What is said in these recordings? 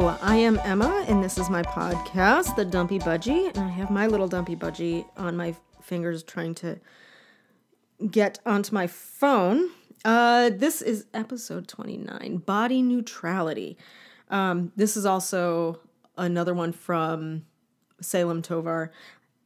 Hello, I am Emma, and this is my podcast, The Dumpy Budgie. And I have my little Dumpy Budgie on my fingers trying to get onto my phone. Uh, this is episode 29 Body Neutrality. Um, this is also another one from Salem Tovar.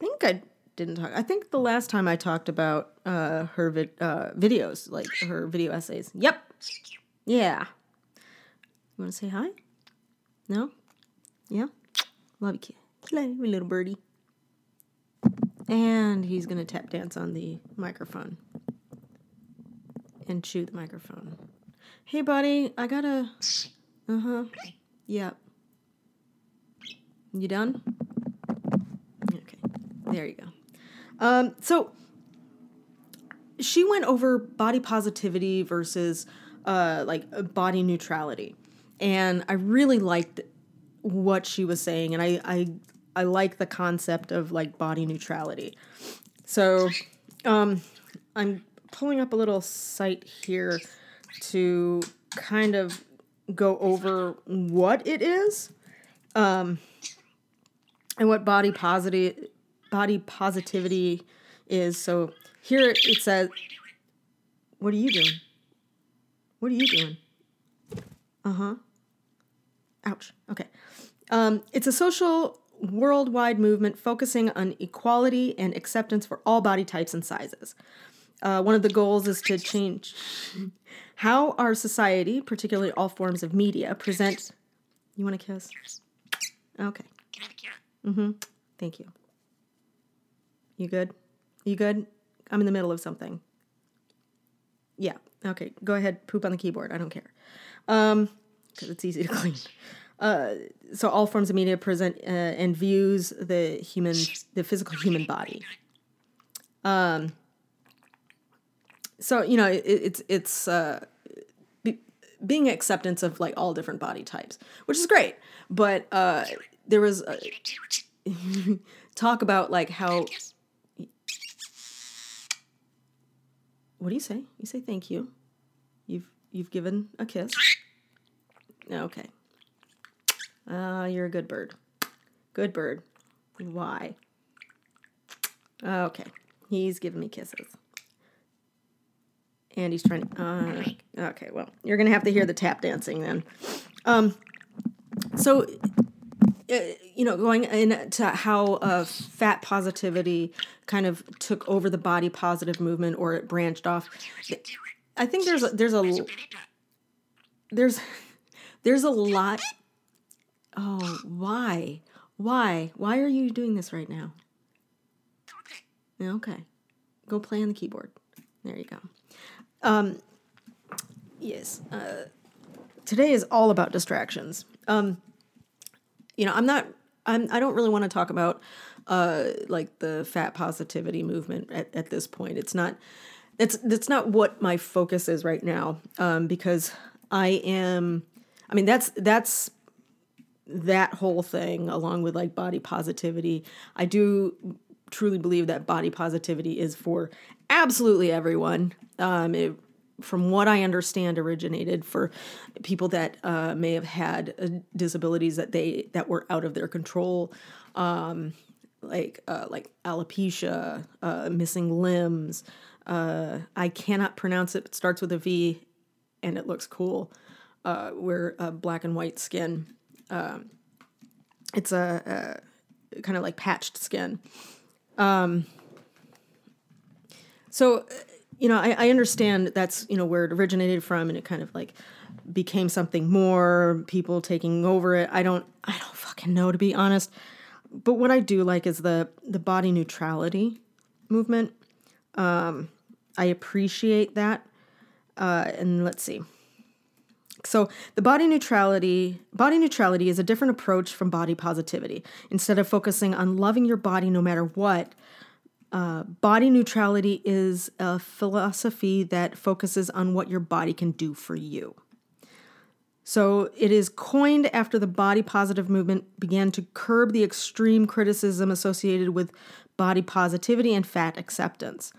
I think I didn't talk. I think the last time I talked about uh, her uh, videos, like her video essays. Yep. Yeah. You want to say hi? No? Yeah? Love you, kid. Love you, little birdie. And he's going to tap dance on the microphone and chew the microphone. Hey, buddy, I gotta. Uh huh. Yep. You done? Okay. There you go. Um, so she went over body positivity versus uh, like body neutrality, and I really liked what she was saying, and I I I like the concept of like body neutrality. So, um, I'm pulling up a little site here to kind of go over what it is, um, and what body positive body positivity is. So here it says, "What are you doing? What are you doing?" Uh huh. Ouch. Okay. Um, it's a social worldwide movement focusing on equality and acceptance for all body types and sizes. Uh, one of the goals is to change how our society, particularly all forms of media, present. You want to kiss? Okay. Mm-hmm. Thank you. You good? You good? I'm in the middle of something. Yeah. Okay. Go ahead. Poop on the keyboard. I don't care. Um, because it's easy to clean. Uh, so all forms of media present uh, and views the human, the physical human body. Um. So you know it, it's it's uh, be, being acceptance of like all different body types, which is great. But uh, there was uh, talk about like how. What do you say? You say thank you. You've you've given a kiss. Okay. Uh, you're a good bird. Good bird. Why? Okay. He's giving me kisses. And he's trying to. Uh, okay, well, you're going to have to hear the tap dancing then. Um, so, uh, you know, going into how uh, fat positivity kind of took over the body positive movement or it branched off. I think there's a, there's a there's there's a lot. Oh, why? Why? Why are you doing this right now? Okay. Go play on the keyboard. There you go. Um, yes. Uh, today is all about distractions. Um, you know, I'm not. I'm. I don't really want to talk about uh, like the fat positivity movement at, at this point. It's not. That's that's not what my focus is right now. Um, because I am. I mean, that's that's that whole thing along with like body positivity. I do truly believe that body positivity is for absolutely everyone. Um, it, from what I understand, originated for people that uh, may have had uh, disabilities that they that were out of their control, um, like uh, like alopecia, uh, missing limbs. Uh, I cannot pronounce it. It starts with a V, and it looks cool. Uh, we're black and white skin. Um, it's a, a kind of like patched skin. Um, so, you know, I, I understand that's you know where it originated from, and it kind of like became something more. People taking over it. I don't. I don't fucking know to be honest. But what I do like is the the body neutrality movement. Um, I appreciate that. Uh, and let's see. So the body neutrality body neutrality is a different approach from body positivity. Instead of focusing on loving your body no matter what, uh, body neutrality is a philosophy that focuses on what your body can do for you. So it is coined after the body positive movement began to curb the extreme criticism associated with body positivity and fat acceptance.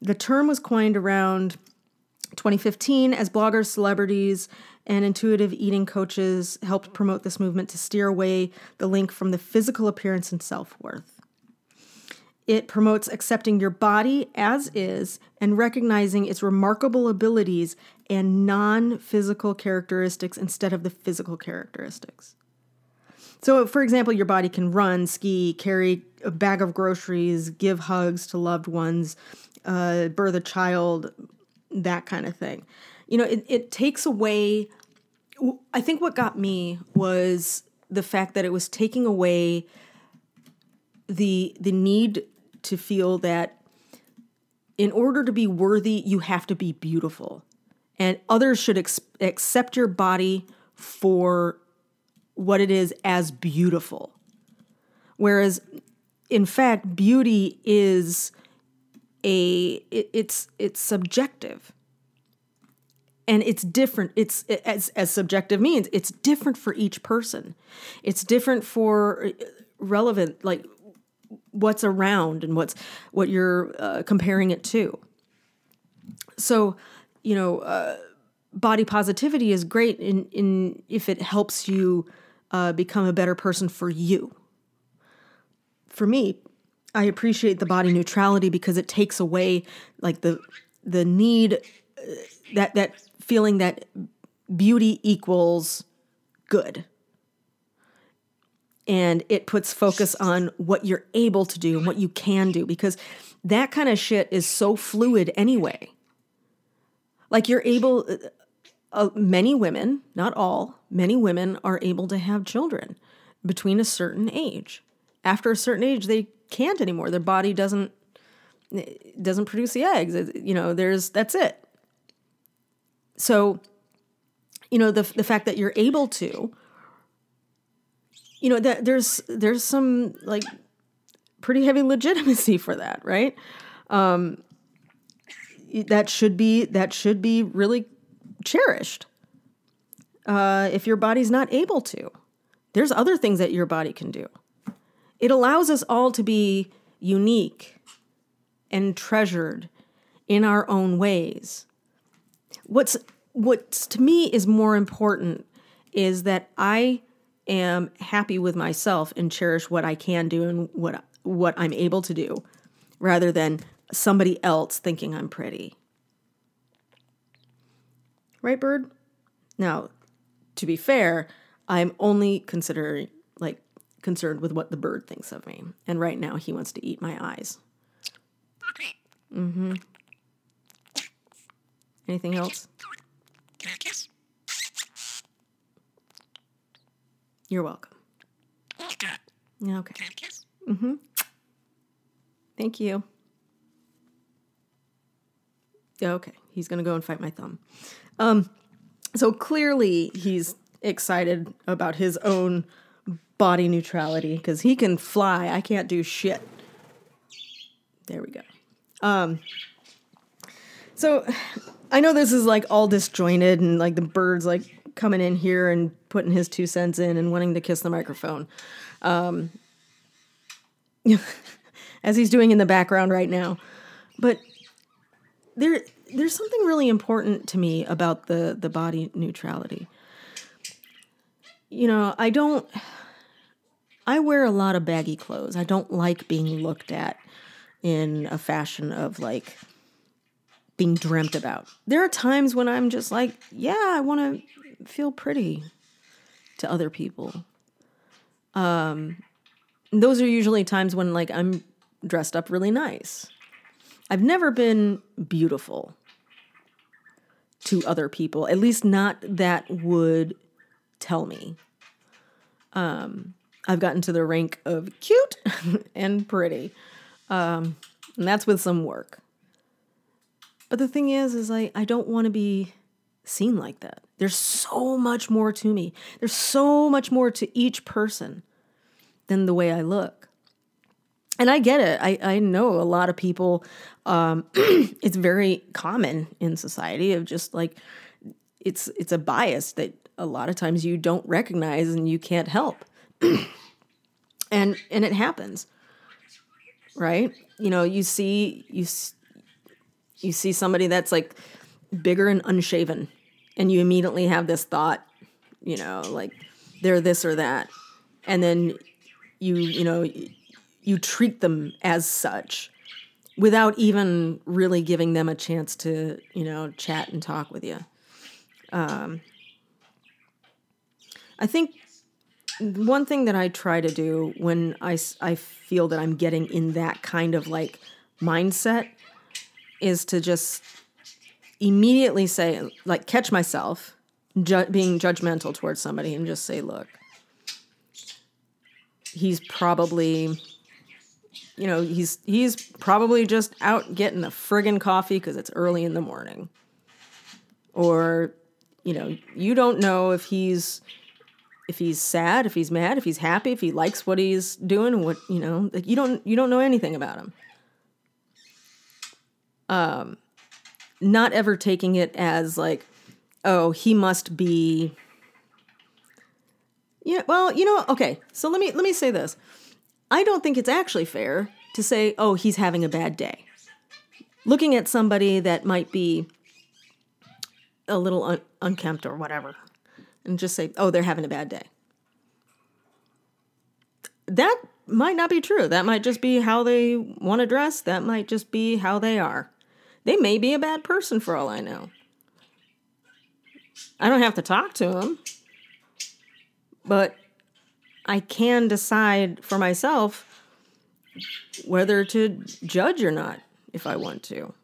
The term was coined around 2015, as bloggers, celebrities, and intuitive eating coaches helped promote this movement to steer away the link from the physical appearance and self worth. It promotes accepting your body as is and recognizing its remarkable abilities and non physical characteristics instead of the physical characteristics. So, for example, your body can run, ski, carry a bag of groceries, give hugs to loved ones, uh, birth a child, that kind of thing. You know, it, it takes away. I think what got me was the fact that it was taking away the the need to feel that in order to be worthy, you have to be beautiful, and others should ex- accept your body for what it is as beautiful. Whereas, in fact, beauty is a it, it's it's subjective. And it's different it's as as subjective means it's different for each person. It's different for uh, relevant like what's around and what's what you're uh, comparing it to. So you know uh, body positivity is great in in if it helps you uh, become a better person for you. For me I appreciate the body neutrality because it takes away like the the need uh, that that feeling that beauty equals good. And it puts focus on what you're able to do and what you can do because that kind of shit is so fluid anyway. Like you're able uh, uh many women, not all, many women are able to have children between a certain age. After a certain age they can't anymore. Their body doesn't doesn't produce the eggs. you know, there's that's it. So, you know, the the fact that you're able to, you know, that there's there's some like pretty heavy legitimacy for that, right? Um, that should be that should be really cherished. Uh, if your body's not able to, there's other things that your body can do. It allows us all to be unique and treasured in our own ways. What's what's to me is more important is that I am happy with myself and cherish what I can do and what what I'm able to do rather than somebody else thinking I'm pretty. Right, bird? Now, to be fair, I'm only considering concerned with what the bird thinks of me. And right now he wants to eat my eyes. Mm-hmm. Anything else? You're welcome. Okay. Mm-hmm. Thank you. Okay, he's gonna go and fight my thumb. Um, so clearly he's excited about his own body neutrality because he can fly. I can't do shit. There we go. Um, so I know this is like all disjointed and like the bird's like coming in here and putting his two cents in and wanting to kiss the microphone. Um, as he's doing in the background right now. But there there's something really important to me about the the body neutrality. You know, I don't I wear a lot of baggy clothes. I don't like being looked at in a fashion of like being dreamt about. There are times when I'm just like, yeah, I want to feel pretty to other people. Um, those are usually times when like I'm dressed up really nice. I've never been beautiful to other people, at least not that would tell me. Um, I've gotten to the rank of cute and pretty. Um, and that's with some work. But the thing is, is I, I don't want to be seen like that. There's so much more to me. There's so much more to each person than the way I look. And I get it. I, I know a lot of people, um, it's very common in society of just like, it's it's a bias that a lot of times you don't recognize and you can't help. and and it happens right you know you see you you see somebody that's like bigger and unshaven, and you immediately have this thought, you know, like they're this or that, and then you you know you treat them as such without even really giving them a chance to you know chat and talk with you. Um, I think one thing that I try to do when I, I feel that I'm getting in that kind of like mindset is to just immediately say, like, catch myself ju- being judgmental towards somebody and just say, look, he's probably, you know, he's he's probably just out getting a friggin' coffee because it's early in the morning, or, you know, you don't know if he's if he's sad, if he's mad, if he's happy, if he likes what he's doing, what you know, like you don't you don't know anything about him. Um, not ever taking it as like, oh, he must be. Yeah, well, you know, okay. So let me let me say this. I don't think it's actually fair to say, oh, he's having a bad day. Looking at somebody that might be a little un- unkempt or whatever, and just say, oh, they're having a bad day. That might not be true. That might just be how they want to dress. That might just be how they are. They may be a bad person for all I know. I don't have to talk to them, but I can decide for myself whether to judge or not if I want to.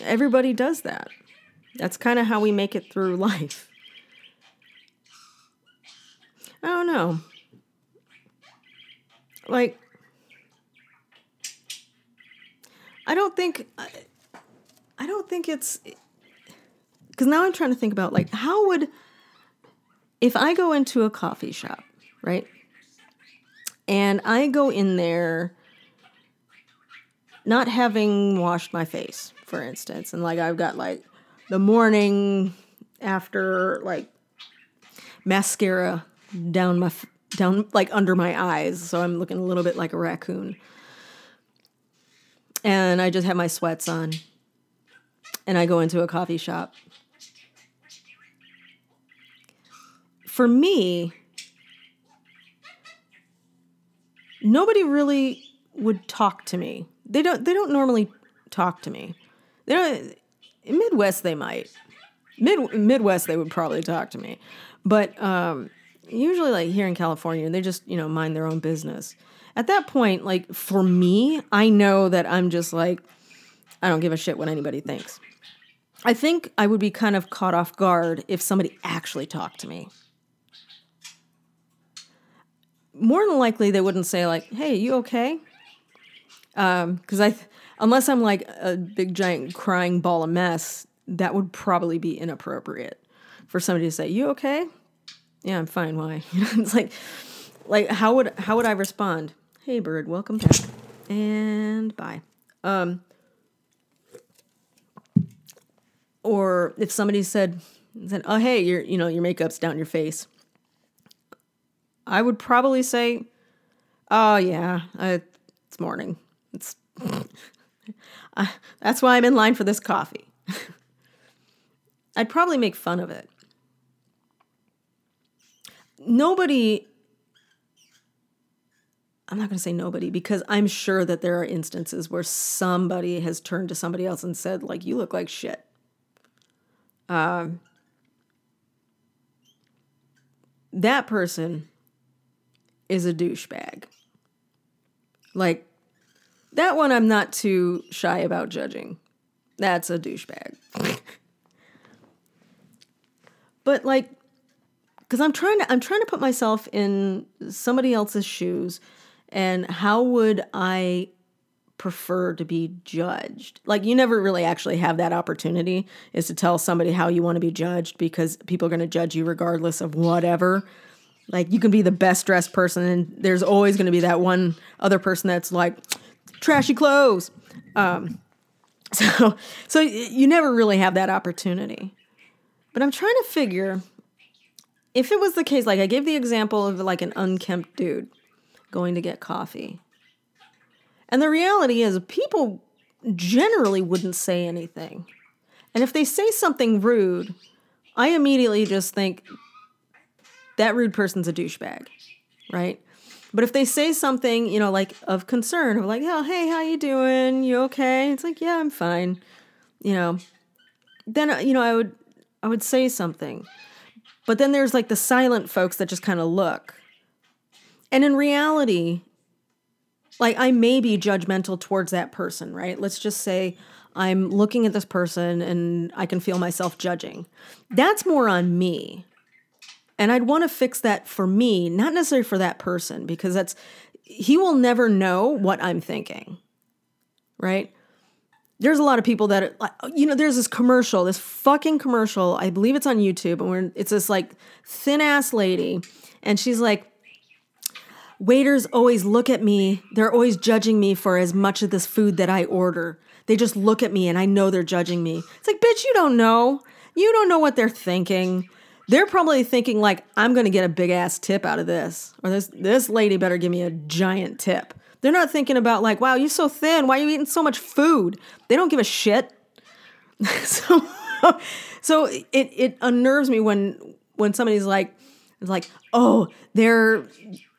Everybody does that. That's kind of how we make it through life. I don't know. Like, I don't think, I, I don't think it's, because now I'm trying to think about, like, how would, if I go into a coffee shop, right? And I go in there not having washed my face, for instance, and like I've got like the morning after like mascara down my down like under my eyes, so I'm looking a little bit like a raccoon. And I just have my sweats on. And I go into a coffee shop. For me, nobody really would talk to me. They don't they don't normally talk to me. They don't in Midwest they might. Mid Midwest they would probably talk to me. But um usually like here in California, they just, you know, mind their own business. At that point, like for me, I know that I'm just like I don't give a shit what anybody thinks. I think I would be kind of caught off guard if somebody actually talked to me. More than likely, they wouldn't say like, "Hey, you okay?" Um, because I, unless I'm like a big giant crying ball of mess, that would probably be inappropriate for somebody to say, "You okay?" Yeah, I'm fine. Why? it's like, like how would how would I respond? Hey, bird, welcome back, and bye. Um, or if somebody said, said, "Oh, hey, your you know your makeup's down your face," I would probably say, "Oh yeah, I, it's morning. It's I, that's why I'm in line for this coffee." I'd probably make fun of it. Nobody I'm not going to say nobody because I'm sure that there are instances where somebody has turned to somebody else and said like you look like shit. Um that person is a douchebag. Like that one I'm not too shy about judging. That's a douchebag. but like cuz I'm trying to I'm trying to put myself in somebody else's shoes and how would I prefer to be judged? Like you never really actually have that opportunity is to tell somebody how you want to be judged because people are going to judge you regardless of whatever. Like you can be the best dressed person and there's always going to be that one other person that's like trashy clothes. Um so so you never really have that opportunity. But I'm trying to figure if it was the case like I gave the example of like an unkempt dude going to get coffee. And the reality is, people generally wouldn't say anything. And if they say something rude, I immediately just think that rude person's a douchebag, right? But if they say something, you know, like of concern, of like, oh, hey, how you doing? You okay? It's like, yeah, I'm fine. You know, then uh, you know, I would I would say something. But then there's like the silent folks that just kind of look. And in reality, like I may be judgmental towards that person, right? Let's just say I'm looking at this person and I can feel myself judging. That's more on me. And I'd want to fix that for me, not necessarily for that person, because that's he will never know what I'm thinking. Right? There's a lot of people that you know, there's this commercial, this fucking commercial. I believe it's on YouTube, and we're, it's this like thin ass lady, and she's like, Waiters always look at me. They're always judging me for as much of this food that I order. They just look at me and I know they're judging me. It's like, bitch, you don't know. You don't know what they're thinking. They're probably thinking like, I'm to get a big ass tip out of this, or this this lady better give me a giant tip. They're not thinking about like, wow, you're so thin. Why are you eating so much food? They don't give a shit. so, so it it unnerves me when when somebody's like, it's like, oh, they're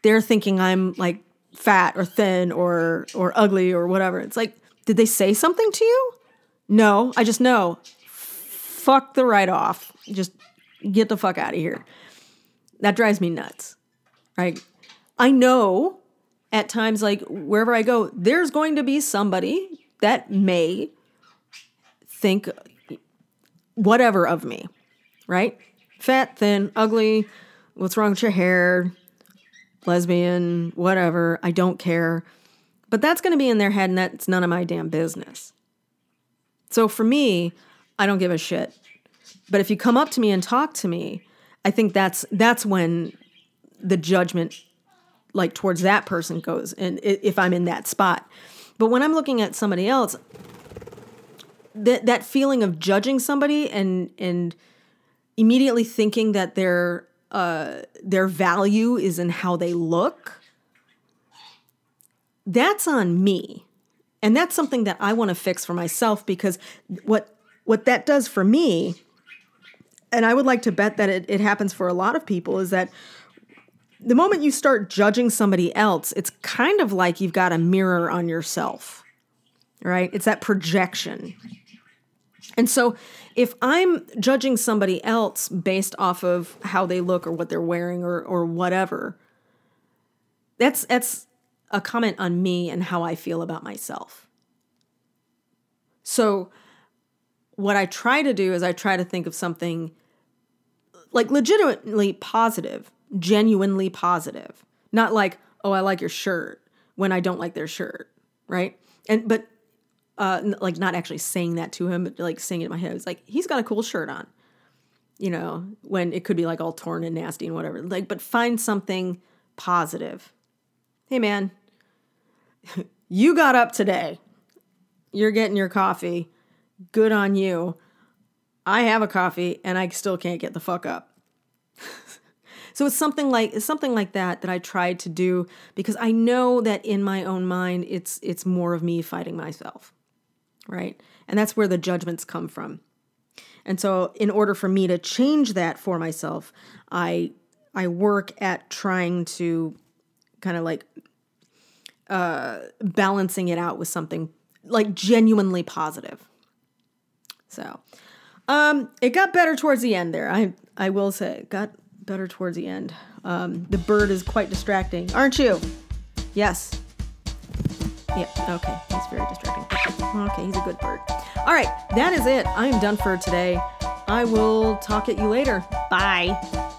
they're thinking I'm like fat or thin or or ugly or whatever. It's like, did they say something to you? No, I just know. Fuck the write off. Just get the fuck out of here. That drives me nuts. Right? I know at times like wherever I go, there's going to be somebody that may think whatever of me. Right? Fat, thin, ugly, what's wrong with your hair? lesbian, whatever, I don't care. But that's going to be in their head and that's none of my damn business. So for me, I don't give a shit. But if you come up to me and talk to me, I think that's that's when the judgment like towards that person goes and if I'm in that spot. But when I'm looking at somebody else, that that feeling of judging somebody and and immediately thinking that they're uh, their value is in how they look, that's on me. And that's something that I want to fix for myself because what what that does for me, and I would like to bet that it, it happens for a lot of people, is that the moment you start judging somebody else, it's kind of like you've got a mirror on yourself, right? It's that projection. And so if I'm judging somebody else based off of how they look or what they're wearing or or whatever, that's that's a comment on me and how I feel about myself. So what I try to do is I try to think of something like legitimately positive, genuinely positive. Not like, "Oh, I like your shirt" when I don't like their shirt, right? And but uh, like not actually saying that to him, but like saying it in my head. It's like he's got a cool shirt on, you know, when it could be like all torn and nasty and whatever. Like, but find something positive. Hey, man, you got up today. You're getting your coffee. Good on you. I have a coffee and I still can't get the fuck up. So it's something like it's something like that that I tried to do because I know that in my own mind it's it's more of me fighting myself right? And that's where the judgments come from. And so in order for me to change that for myself, I I work at trying to kind of like uh balancing it out with something like genuinely positive. So, um it got better towards the end there. I I will say, got better towards the end. Um the bird is quite distracting, aren't you? Yes. Yeah, okay. He's very distracting. Okay, he's a good bird. All right, that is it. I am done for today. I will talk at you later. Bye.